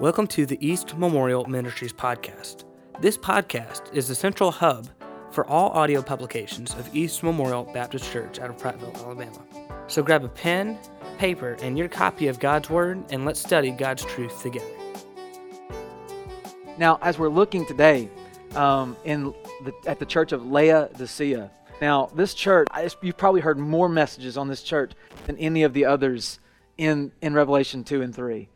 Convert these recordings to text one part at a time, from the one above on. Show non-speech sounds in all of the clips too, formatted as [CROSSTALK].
Welcome to the East Memorial Ministries podcast. This podcast is the central hub for all audio publications of East Memorial Baptist Church out of Prattville, Alabama. So grab a pen, paper, and your copy of God's Word, and let's study God's truth together. Now, as we're looking today um, in the, at the church of Laodicea, now this church, you've probably heard more messages on this church than any of the others in, in Revelation 2 and 3.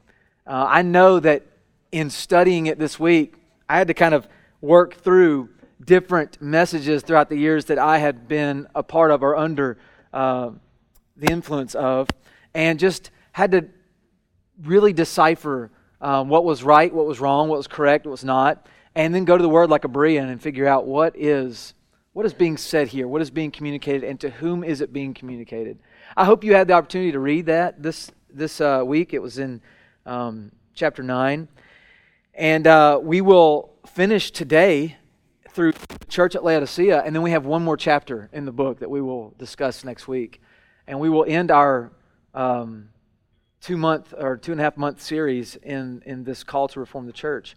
Uh, I know that in studying it this week, I had to kind of work through different messages throughout the years that I had been a part of or under uh, the influence of, and just had to really decipher um, what was right, what was wrong, what was correct, what was not, and then go to the Word like a Berean and figure out what is what is being said here, what is being communicated, and to whom is it being communicated. I hope you had the opportunity to read that this this uh, week. It was in um, chapter 9. And uh, we will finish today through church at Laodicea, and then we have one more chapter in the book that we will discuss next week. And we will end our um, two month or two and a half month series in, in this call to reform the church.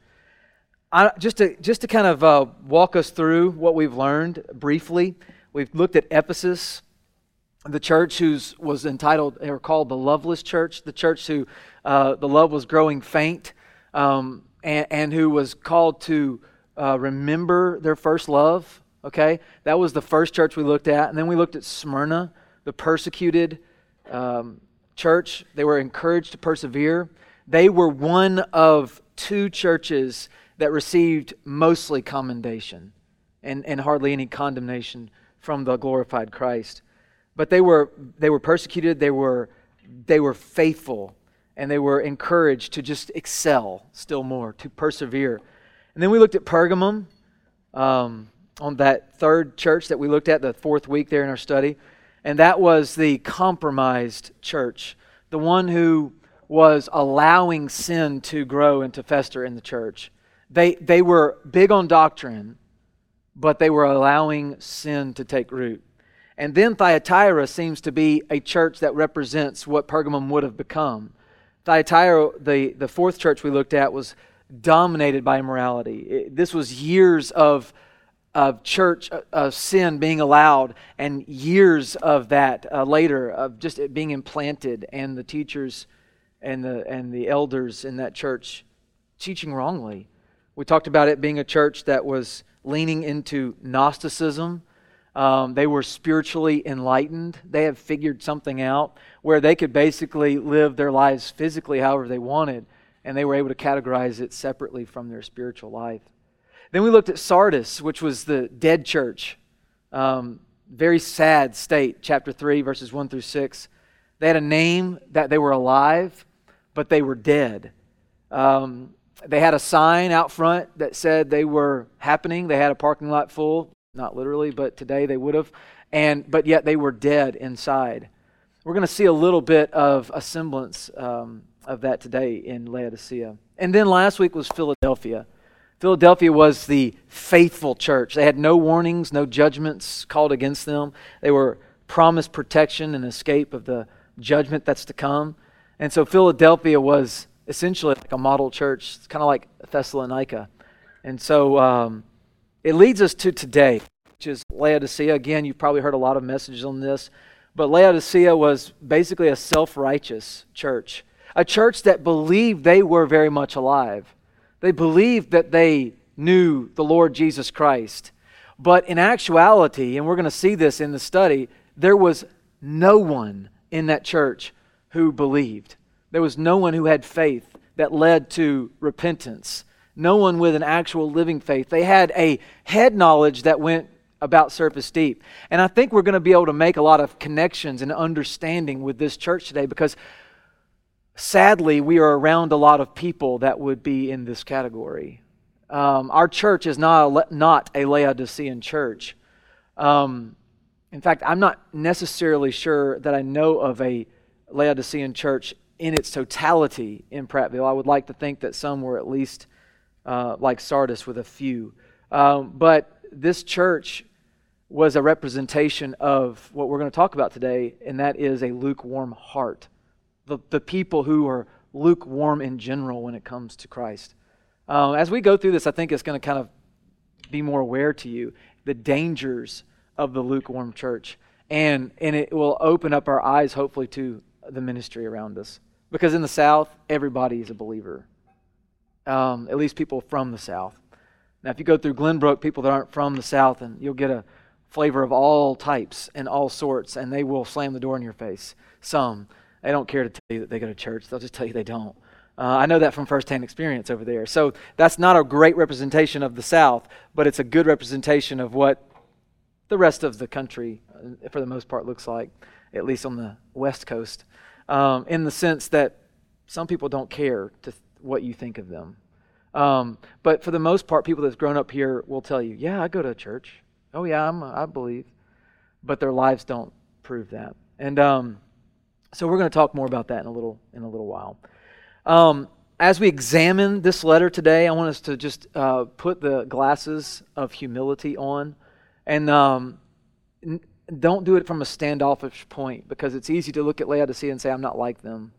I, just, to, just to kind of uh, walk us through what we've learned briefly, we've looked at Ephesus, the church who was entitled or called the loveless church, the church who uh, the love was growing faint, um, and, and, who was called to uh, remember their first love. Okay, that was the first church we looked at, and then we looked at Smyrna, the persecuted um, church. They were encouraged to persevere. They were one of two churches that received mostly commendation and, and hardly any condemnation from the glorified Christ. But they were, they were persecuted, they were, they were faithful and they were encouraged to just excel still more, to persevere. And then we looked at Pergamum um, on that third church that we looked at the fourth week there in our study. And that was the compromised church, the one who was allowing sin to grow and to fester in the church. They, they were big on doctrine, but they were allowing sin to take root. And then Thyatira seems to be a church that represents what Pergamum would have become. Thyatira, the, the fourth church we looked at, was dominated by immorality. It, this was years of, of church uh, of sin being allowed, and years of that uh, later of just it being implanted, and the teachers and the, and the elders in that church teaching wrongly. We talked about it being a church that was leaning into Gnosticism um, they were spiritually enlightened. They had figured something out where they could basically live their lives physically however they wanted, and they were able to categorize it separately from their spiritual life. Then we looked at Sardis, which was the dead church. Um, very sad state, chapter 3, verses 1 through 6. They had a name that they were alive, but they were dead. Um, they had a sign out front that said they were happening. They had a parking lot full not literally, but today they would have. And but yet they were dead inside. We're going to see a little bit of a semblance um, of that today in Laodicea. And then last week was Philadelphia. Philadelphia was the faithful church. They had no warnings, no judgments called against them. They were promised protection and escape of the judgment that's to come. And so Philadelphia was essentially like a model church. It's kind of like Thessalonica. And so um, it leads us to today, which is Laodicea. Again, you've probably heard a lot of messages on this, but Laodicea was basically a self righteous church, a church that believed they were very much alive. They believed that they knew the Lord Jesus Christ. But in actuality, and we're going to see this in the study, there was no one in that church who believed. There was no one who had faith that led to repentance no one with an actual living faith. They had a head knowledge that went about surface deep. And I think we're going to be able to make a lot of connections and understanding with this church today because sadly, we are around a lot of people that would be in this category. Um, our church is not a, not a Laodicean church. Um, in fact, I'm not necessarily sure that I know of a Laodicean church in its totality in Prattville. I would like to think that some were at least uh, like Sardis with a few. Um, but this church was a representation of what we're going to talk about today, and that is a lukewarm heart. The, the people who are lukewarm in general when it comes to Christ. Um, as we go through this, I think it's going to kind of be more aware to you the dangers of the lukewarm church. And, and it will open up our eyes, hopefully, to the ministry around us. Because in the South, everybody is a believer, um, at least people from the South. Now, if you go through Glenbrook, people that aren't from the South, and you'll get a flavor of all types and all sorts, and they will slam the door in your face. Some, they don't care to tell you that they go to church, they'll just tell you they don't. Uh, I know that from firsthand experience over there. So that's not a great representation of the South, but it's a good representation of what the rest of the country, uh, for the most part, looks like, at least on the West Coast, um, in the sense that some people don't care to what you think of them. Um, but for the most part, people that's grown up here will tell you, "Yeah, I go to church. Oh yeah, I'm, I believe," but their lives don't prove that. And um, so we're going to talk more about that in a little in a little while. Um, as we examine this letter today, I want us to just uh, put the glasses of humility on, and um, n- don't do it from a standoffish point because it's easy to look at Laodicea and say, "I'm not like them."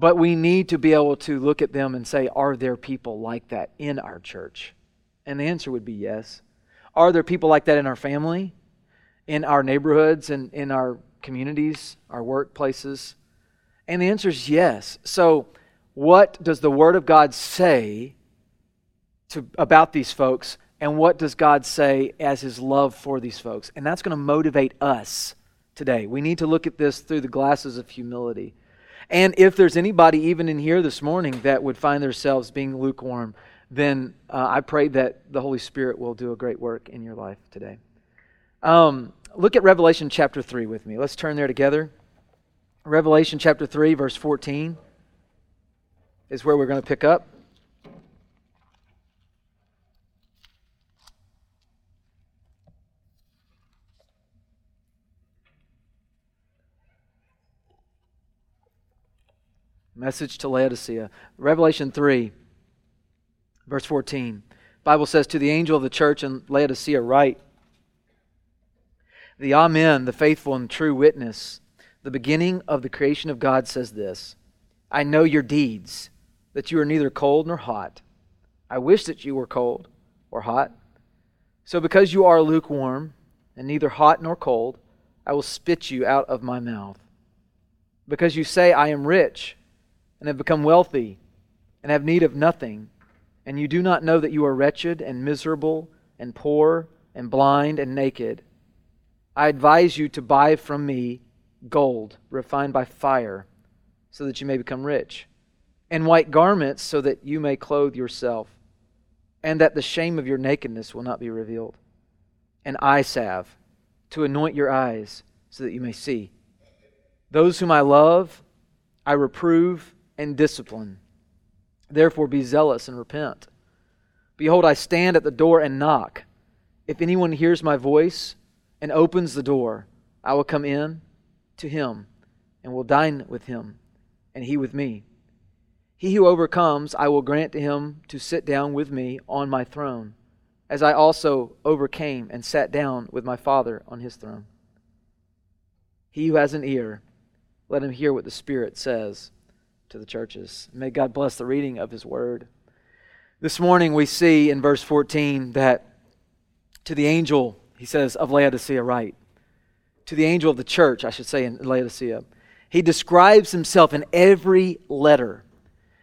But we need to be able to look at them and say, are there people like that in our church? And the answer would be yes. Are there people like that in our family, in our neighborhoods, and in our communities, our workplaces? And the answer is yes. So, what does the Word of God say to, about these folks? And what does God say as His love for these folks? And that's going to motivate us today. We need to look at this through the glasses of humility. And if there's anybody even in here this morning that would find themselves being lukewarm, then uh, I pray that the Holy Spirit will do a great work in your life today. Um, look at Revelation chapter 3 with me. Let's turn there together. Revelation chapter 3, verse 14 is where we're going to pick up. Message to Laodicea. Revelation 3, verse 14. Bible says, To the angel of the church in Laodicea, write, The Amen, the faithful and true witness, the beginning of the creation of God says this I know your deeds, that you are neither cold nor hot. I wish that you were cold or hot. So because you are lukewarm and neither hot nor cold, I will spit you out of my mouth. Because you say, I am rich and have become wealthy and have need of nothing, and you do not know that you are wretched and miserable and poor and blind and naked, I advise you to buy from me gold refined by fire, so that you may become rich, and white garments, so that you may clothe yourself, and that the shame of your nakedness will not be revealed, and eye salve to anoint your eyes, so that you may see. Those whom I love, I reprove and discipline. Therefore, be zealous and repent. Behold, I stand at the door and knock. If anyone hears my voice and opens the door, I will come in to him and will dine with him, and he with me. He who overcomes, I will grant to him to sit down with me on my throne, as I also overcame and sat down with my Father on his throne. He who has an ear, let him hear what the Spirit says to the churches. May God bless the reading of His Word. This morning we see in verse 14 that to the angel, he says, of Laodicea, write. To the angel of the church, I should say, in Laodicea. He describes himself in every letter.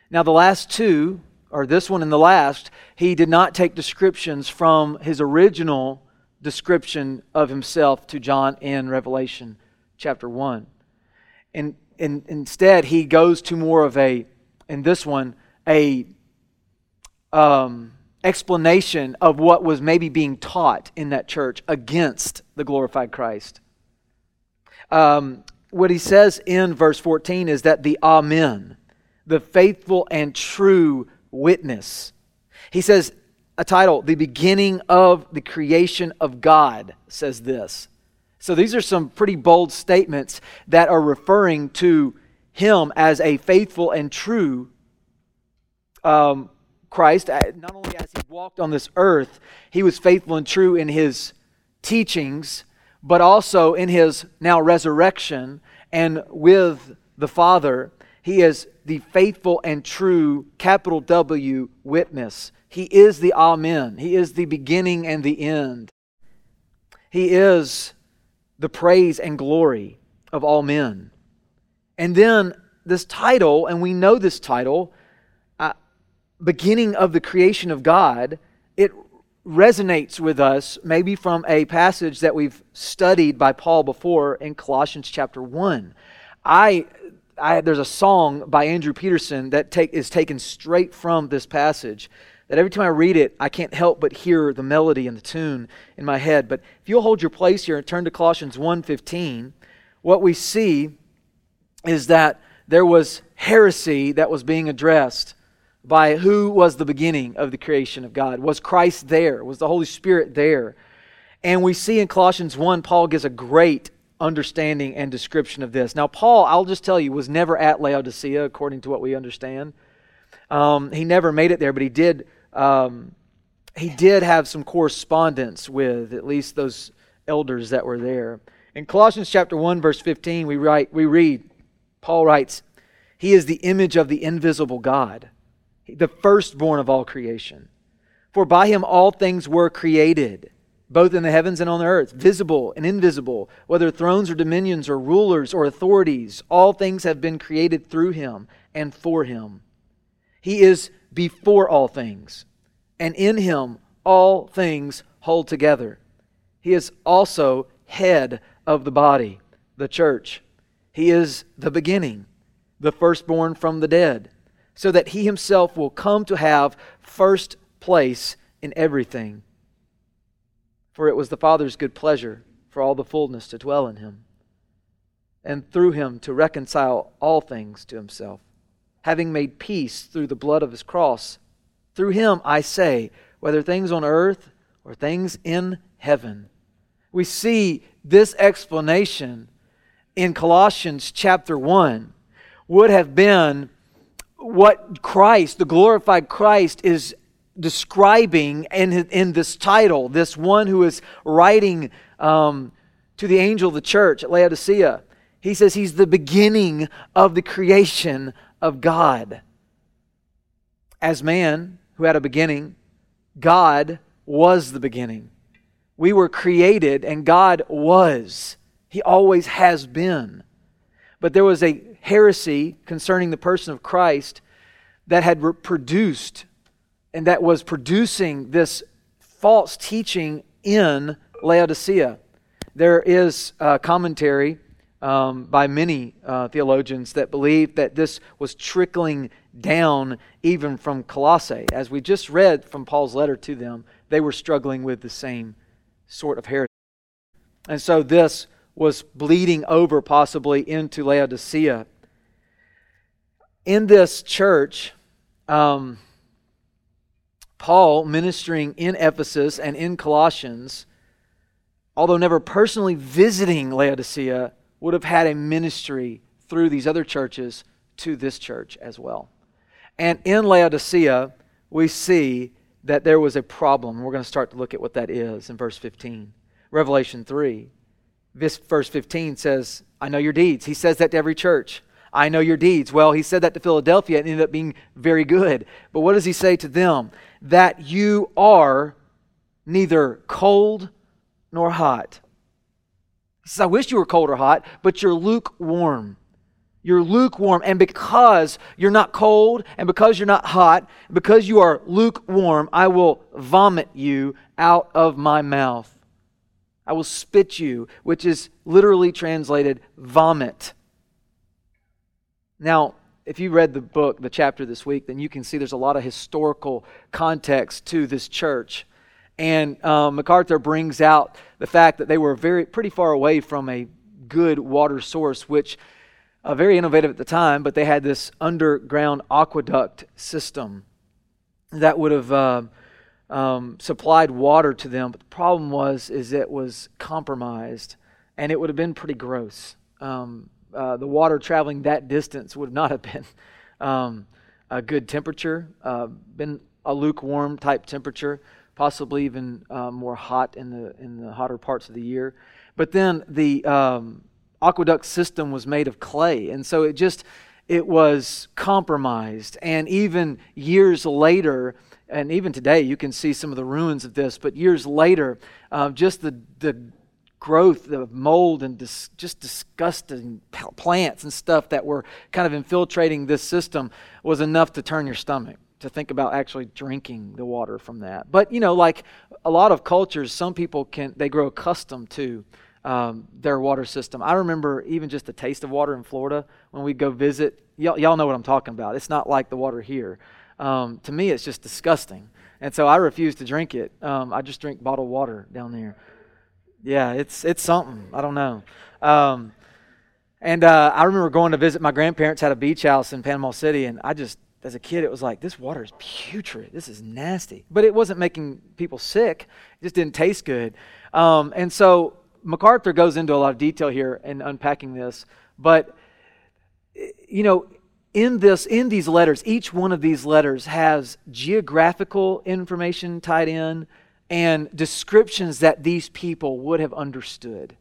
Now, the last two, or this one and the last, he did not take descriptions from his original description of himself to John in Revelation chapter 1. And in, instead, he goes to more of a, in this one, a um, explanation of what was maybe being taught in that church against the glorified Christ. Um, what he says in verse 14 is that the Amen, the faithful and true witness, he says, a title, The Beginning of the Creation of God, says this. So these are some pretty bold statements that are referring to him as a faithful and true um, Christ. Uh, not only as he walked on this earth, he was faithful and true in his teachings, but also in his now resurrection and with the Father. He is the faithful and true, capital W, witness. He is the Amen. He is the beginning and the end. He is the praise and glory of all men. And then this title, and we know this title, uh, beginning of the creation of God, it resonates with us maybe from a passage that we've studied by Paul before in Colossians chapter 1. I, I there's a song by Andrew Peterson that take, is taken straight from this passage that every time I read it, I can't help but hear the melody and the tune in my head. But if you'll hold your place here and turn to Colossians 1:15, what we see is that there was heresy that was being addressed by who was the beginning of the creation of God. Was Christ there? Was the Holy Spirit there? And we see in Colossians 1, Paul gives a great understanding and description of this. Now, Paul, I'll just tell you, was never at Laodicea, according to what we understand. Um, he never made it there, but he did. Um, he did have some correspondence with at least those elders that were there. In Colossians chapter 1, verse 15, we, write, we read, Paul writes, He is the image of the invisible God the firstborn of all creation. For by him all things were created, both in the heavens and on the earth, visible and invisible, whether thrones or dominions or rulers or authorities, all things have been created through him and for him. He is before all things, and in him all things hold together. He is also head of the body, the church. He is the beginning, the firstborn from the dead so that he himself will come to have first place in everything. For it was the Father's good pleasure for all the fullness to dwell in him, and through him to reconcile all things to himself, having made peace through the blood of his cross. Through him, I say, whether things on earth or things in heaven. We see this explanation in Colossians chapter 1 would have been what Christ, the glorified Christ, is describing in, in this title, this one who is writing um, to the angel of the church at Laodicea. He says he's the beginning of the creation of God. As man who had a beginning, God was the beginning. We were created and God was. He always has been. But there was a heresy concerning the person of Christ that had produced and that was producing this false teaching in Laodicea. There is a commentary um, by many uh, theologians that believe that this was trickling down even from Colossae. As we just read from Paul's letter to them, they were struggling with the same sort of heresy. And so this was bleeding over possibly into Laodicea. In this church, um, Paul, ministering in Ephesus and in Colossians, although never personally visiting Laodicea, would have had a ministry through these other churches to this church as well. And in Laodicea, we see that there was a problem. We're going to start to look at what that is in verse 15. Revelation 3. This verse 15 says, I know your deeds. He says that to every church. I know your deeds. Well, he said that to Philadelphia and ended up being very good. But what does he say to them? That you are neither cold nor hot. Says, I wish you were cold or hot, but you're lukewarm. You're lukewarm. And because you're not cold and because you're not hot, because you are lukewarm, I will vomit you out of my mouth. I will spit you, which is literally translated vomit. Now, if you read the book, the chapter this week, then you can see there's a lot of historical context to this church. And um, MacArthur brings out the fact that they were very pretty far away from a good water source, which uh, very innovative at the time, but they had this underground aqueduct system that would have uh, um, supplied water to them, but the problem was is it was compromised, and it would have been pretty gross. Um, uh, the water traveling that distance would not have been [LAUGHS] um, a good temperature, uh, been a lukewarm type temperature, possibly even uh, more hot in the in the hotter parts of the year. But then the um, aqueduct system was made of clay, and so it just it was compromised. And even years later, and even today, you can see some of the ruins of this, but years later, uh, just the, the growth of mold and dis- just disgusting plants and stuff that were kind of infiltrating this system was enough to turn your stomach to think about actually drinking the water from that. But you know, like a lot of cultures, some people can they grow accustomed to um, their water system. I remember even just the taste of water in Florida when we go visit. Y'all, y'all know what I'm talking about. It's not like the water here. Um, to me, it's just disgusting, and so I refuse to drink it. Um, I just drink bottled water down there. Yeah, it's it's something. I don't know. Um, and uh, I remember going to visit my grandparents had a beach house in Panama City, and I just as a kid, it was like, this water is putrid. This is nasty. But it wasn't making people sick, it just didn't taste good. Um, and so MacArthur goes into a lot of detail here in unpacking this. But, you know, in this in these letters each one of these letters has geographical information tied in and descriptions that these people would have understood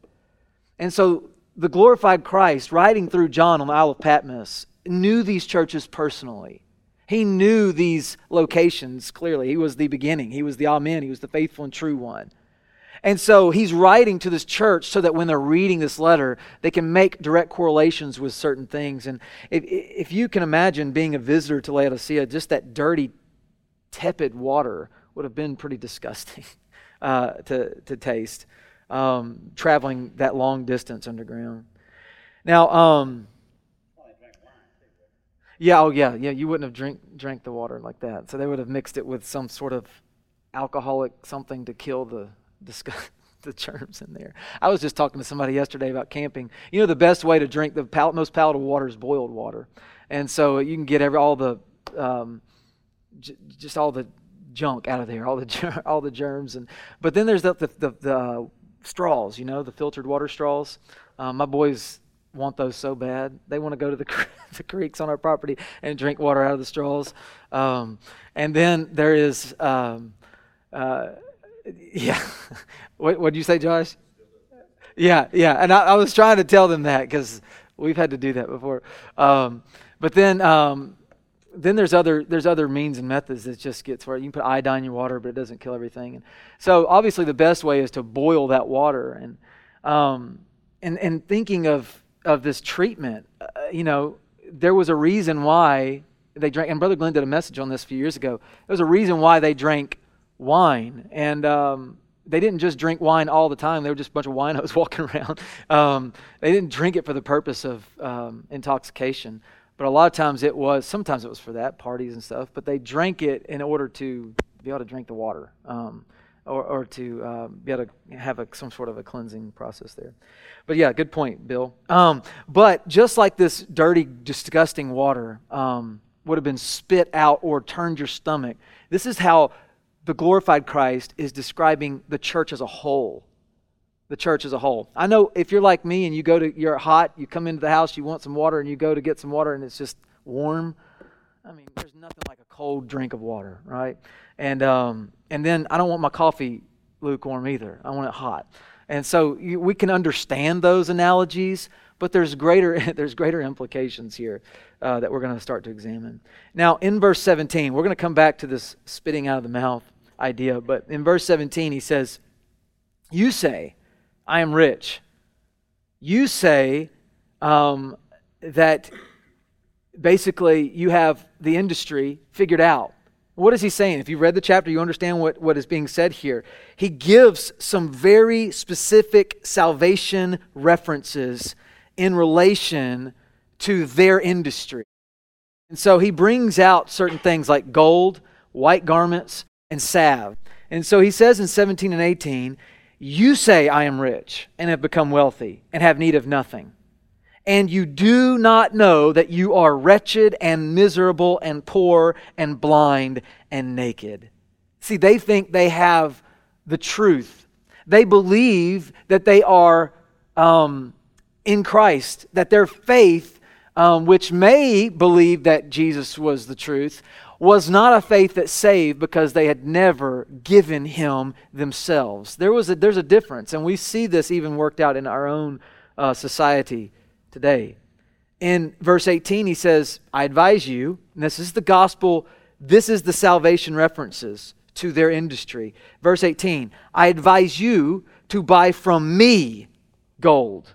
and so the glorified christ writing through john on the isle of patmos knew these churches personally he knew these locations clearly. He was the beginning. He was the Amen. He was the faithful and true one. And so he's writing to this church so that when they're reading this letter, they can make direct correlations with certain things. And if, if you can imagine being a visitor to Laodicea, just that dirty, tepid water would have been pretty disgusting [LAUGHS] uh, to, to taste, um, traveling that long distance underground. Now, um, yeah, oh yeah, yeah. You wouldn't have drink drank the water like that. So they would have mixed it with some sort of alcoholic something to kill the the, [LAUGHS] the germs in there. I was just talking to somebody yesterday about camping. You know, the best way to drink the pal- most palatable water is boiled water, and so you can get every all the um, j- just all the junk out of there, all the [LAUGHS] all the germs, and but then there's the the, the, the uh, straws. You know, the filtered water straws. Um, my boys want those so bad. They want to go to the, [LAUGHS] the creeks on our property and drink water out of the straws. Um, and then there is, um, uh, [LAUGHS] yeah. what did you say, Josh? Yeah, yeah. And I, I, was trying to tell them that because we've had to do that before. Um, but then, um, then there's other there's other means and methods that just gets where you can put iodine in your water, but it doesn't kill everything. And so obviously the best way is to boil that water and um, and and thinking of of this treatment. Uh, you know, there was a reason why they drank, and Brother Glenn did a message on this a few years ago. There was a reason why they drank wine. And um, they didn't just drink wine all the time, they were just a bunch of winos [LAUGHS] walking around. Um, they didn't drink it for the purpose of um, intoxication. But a lot of times it was, sometimes it was for that, parties and stuff, but they drank it in order to be able to drink the water. Um, or, or to uh, be able to have a, some sort of a cleansing process there. But yeah, good point, Bill. Um, but just like this dirty, disgusting water um, would have been spit out or turned your stomach, this is how the glorified Christ is describing the church as a whole. The church as a whole. I know if you're like me and you go to, you're hot, you come into the house, you want some water, and you go to get some water and it's just warm. I mean, there's nothing like a cold drink of water, right? And um, and then I don't want my coffee lukewarm either. I want it hot. And so you, we can understand those analogies, but there's greater [LAUGHS] there's greater implications here uh, that we're going to start to examine. Now, in verse 17, we're going to come back to this spitting out of the mouth idea, but in verse 17 he says, "You say, I am rich. You say um, that basically you have the industry figured out." What is he saying? If you read the chapter, you understand what, what is being said here. He gives some very specific salvation references in relation to their industry. And so he brings out certain things like gold, white garments, and salve. And so he says in 17 and 18, You say, I am rich and have become wealthy and have need of nothing and you do not know that you are wretched and miserable and poor and blind and naked. See, they think they have the truth. They believe that they are um, in Christ, that their faith, um, which may believe that Jesus was the truth, was not a faith that saved because they had never given him themselves. There was a, there's a difference, and we see this even worked out in our own uh, society today. in verse 18, he says, I advise you, and this is the gospel, this is the salvation references to their industry. Verse 18, I advise you to buy from me gold.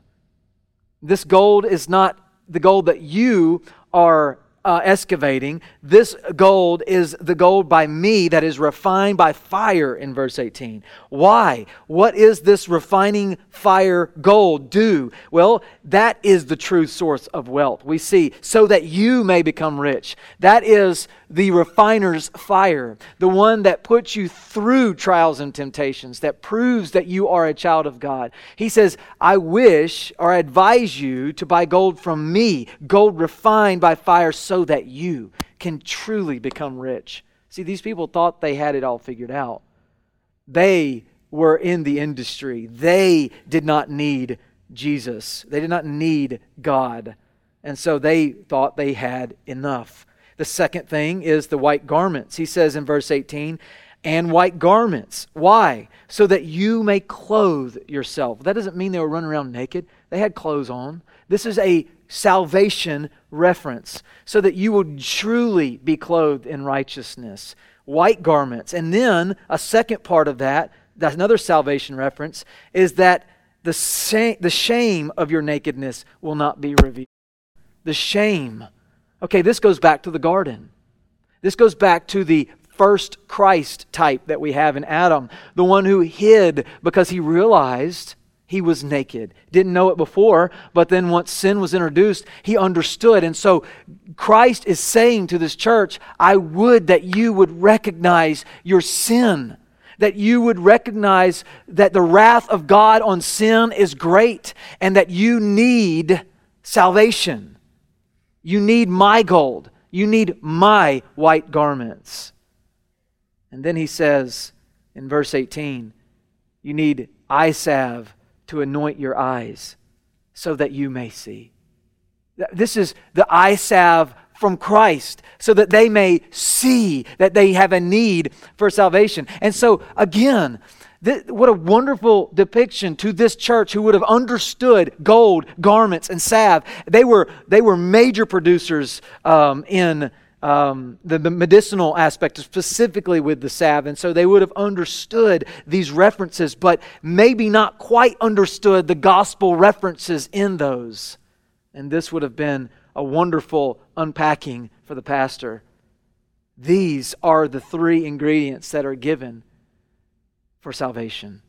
This gold is not the gold that you are uh, excavating. This gold is the gold by me that is refined by fire in verse 18. Why? What is this refining fire gold do? Well, that is the true source of wealth. We see, so that you may become rich. That is the refiner's fire, the one that puts you through trials and temptations, that proves that you are a child of God. He says, I wish or advise you to buy gold from me, gold refined by fire, so that you can truly become rich. See, these people thought they had it all figured out. They were in the industry, they did not need Jesus, they did not need God. And so they thought they had enough. The second thing is the white garments. He says in verse 18, and white garments. Why? So that you may clothe yourself. That doesn't mean they were running around naked, they had clothes on. This is a salvation reference, so that you will truly be clothed in righteousness. White garments. And then a second part of that, that's another salvation reference, is that the, the shame of your nakedness will not be revealed. The shame Okay, this goes back to the garden. This goes back to the first Christ type that we have in Adam, the one who hid because he realized he was naked. Didn't know it before, but then once sin was introduced, he understood. And so Christ is saying to this church, I would that you would recognize your sin. That you would recognize that the wrath of God on sin is great and that you need salvation. You need my gold. You need my white garments. And then he says in verse 18, You need eye salve to anoint your eyes so that you may see. This is the eye salve from Christ so that they may see that they have a need for salvation. And so, again, what a wonderful depiction to this church who would have understood gold, garments, and salve. They were, they were major producers um, in um, the, the medicinal aspect, specifically with the salve. And so they would have understood these references, but maybe not quite understood the gospel references in those. And this would have been a wonderful unpacking for the pastor. These are the three ingredients that are given for salvation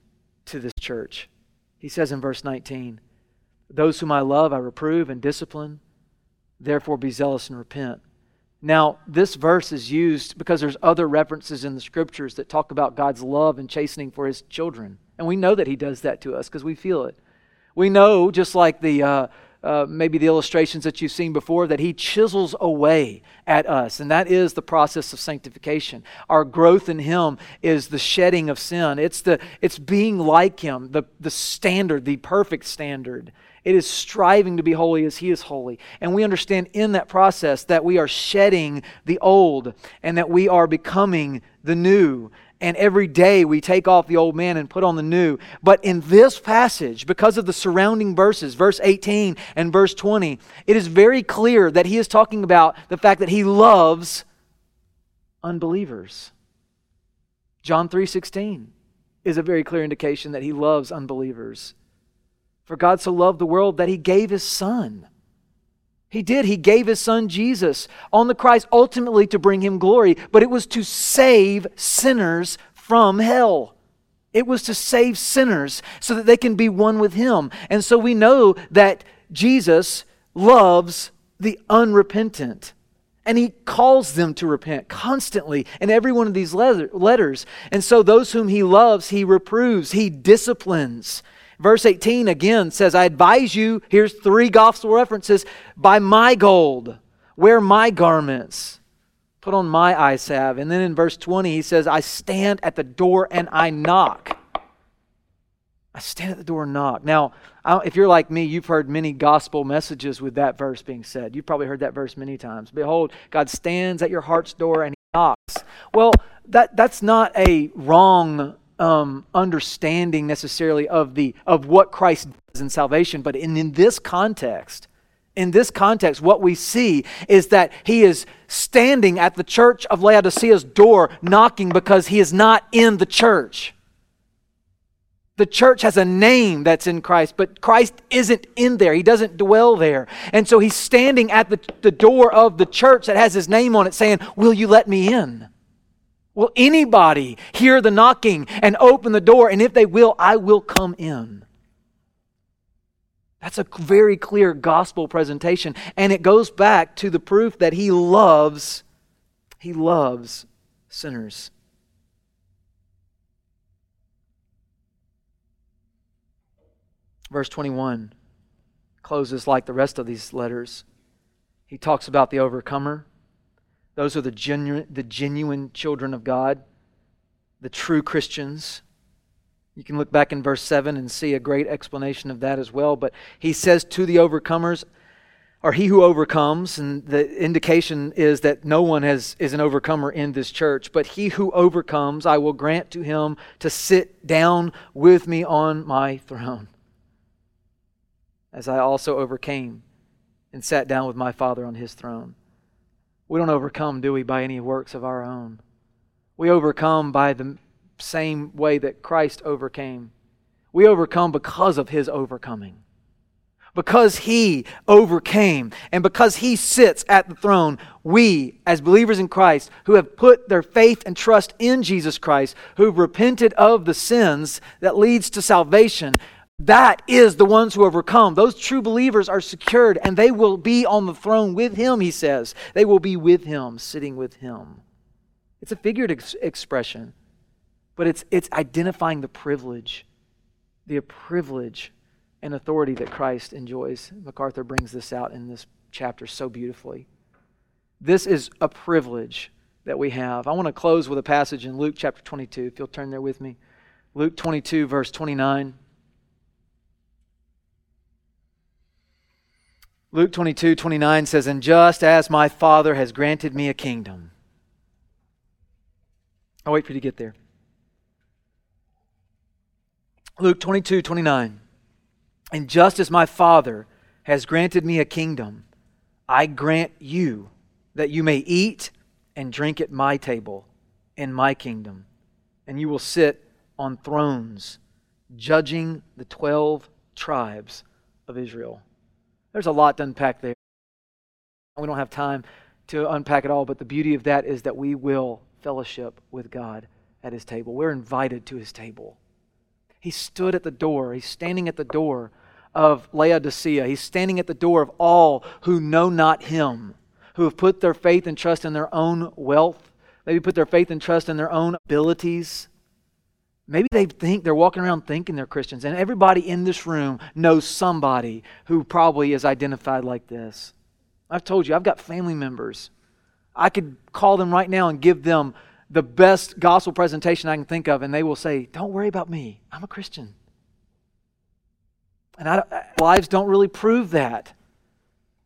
to this church. He says in verse 19, Those whom I love I reprove and discipline, therefore be zealous and repent. Now, this verse is used because there's other references in the scriptures that talk about God's love and chastening for his children. And we know that he does that to us because we feel it. We know, just like the, uh, uh, maybe the illustrations that you've seen before, that He chisels away at us. And that is the process of sanctification. Our growth in Him is the shedding of sin, it's, the, it's being like Him, the, the standard, the perfect standard. It is striving to be holy as He is holy. And we understand in that process that we are shedding the old and that we are becoming the new and every day we take off the old man and put on the new. But in this passage, because of the surrounding verses, verse 18 and verse 20, it is very clear that he is talking about the fact that he loves unbelievers. John 3:16 is a very clear indication that he loves unbelievers. For God so loved the world that he gave his son he did. He gave his son Jesus on the cross ultimately to bring him glory, but it was to save sinners from hell. It was to save sinners so that they can be one with him. And so we know that Jesus loves the unrepentant. And he calls them to repent constantly in every one of these letters. And so those whom he loves, he reproves, he disciplines. Verse 18 again says, I advise you, here's three gospel references, buy my gold, wear my garments, put on my eye salve. And then in verse 20, he says, I stand at the door and I knock. I stand at the door and knock. Now, if you're like me, you've heard many gospel messages with that verse being said. You've probably heard that verse many times. Behold, God stands at your heart's door and he knocks. Well, that, that's not a wrong um, understanding necessarily of, the, of what Christ does in salvation, but in, in this context, In this context, what we see is that he is standing at the church of Laodicea's door knocking because he is not in the church. The church has a name that's in Christ, but Christ isn't in there. He doesn't dwell there. And so he's standing at the, the door of the church that has his name on it saying, Will you let me in? Will anybody hear the knocking and open the door? And if they will, I will come in. That's a very clear gospel presentation. And it goes back to the proof that he loves, he loves sinners. Verse 21 closes like the rest of these letters. He talks about the overcomer. Those are the genuine, the genuine children of God, the true Christians. You can look back in verse 7 and see a great explanation of that as well. But he says to the overcomers, or he who overcomes, and the indication is that no one has, is an overcomer in this church, but he who overcomes, I will grant to him to sit down with me on my throne as I also overcame and sat down with my Father on his throne. We don't overcome, do we, by any works of our own? We overcome by the same way that Christ overcame. We overcome because of his overcoming. Because he overcame and because he sits at the throne, we, as believers in Christ, who have put their faith and trust in Jesus Christ, who've repented of the sins that leads to salvation, that is the ones who overcome. Those true believers are secured and they will be on the throne with him, he says. They will be with him, sitting with him. It's a figured ex- expression, but it's, it's identifying the privilege, the privilege and authority that Christ enjoys. MacArthur brings this out in this chapter so beautifully. This is a privilege that we have. I want to close with a passage in Luke chapter 22, if you'll turn there with me. Luke 22, verse 29. Luke 22, 29 says, And just as my Father has granted me a kingdom. I'll wait for you to get there. Luke 22, 29. And just as my Father has granted me a kingdom, I grant you that you may eat and drink at my table in my kingdom, and you will sit on thrones, judging the twelve tribes of Israel. There's a lot to unpack there. We don't have time to unpack it all, but the beauty of that is that we will fellowship with God at his table. We're invited to his table. He stood at the door, he's standing at the door of Laodicea. He's standing at the door of all who know not him, who have put their faith and trust in their own wealth, maybe put their faith and trust in their own abilities, Maybe they think they're walking around thinking they're Christians, and everybody in this room knows somebody who probably is identified like this. I've told you, I've got family members. I could call them right now and give them the best gospel presentation I can think of, and they will say, Don't worry about me. I'm a Christian. And I, lives don't really prove that.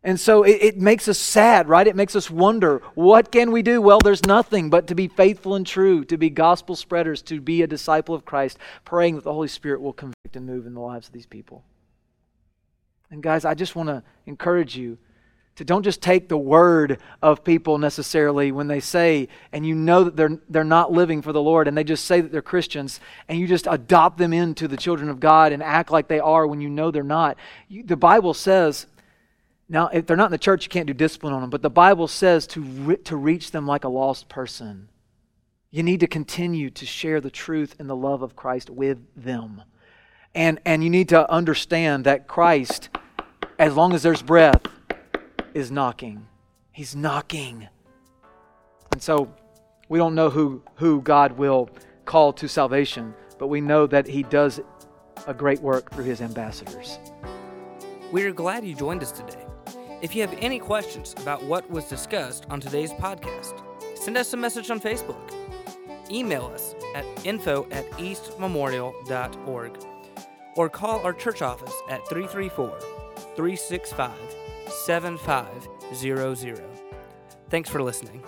And so it, it, makes us sad, right? It makes us wonder what can we do? Well, there's nothing but to be faithful and true, to be gospel spreaders, to be a disciple of Christ, praying that the Holy Spirit will convict and move in the lives of these people. And guys, I just want to encourage you to don't just take the word of people necessarily when they say, and you know that they're, they're not living for the Lord, and they just say that they're Christians, and you just adopt them into the children of God and act like they are when you know they're not. You, the Bible says, now, if they're not in the church, you can't do discipline on them, but the Bible says to, re- to reach them like a lost person. You need to continue to share the truth and the love of Christ with them. And, and you need to understand that Christ, as long as there's breath, is knocking. He's knocking. And so we don't know who, who God will call to salvation, but we know that He does a great work through His ambassadors. We are glad you joined us today. If you have any questions about what was discussed on today's podcast, send us a message on Facebook. Email us at info at eastmemorial.org or call our church office at 334 365 7500. Thanks for listening.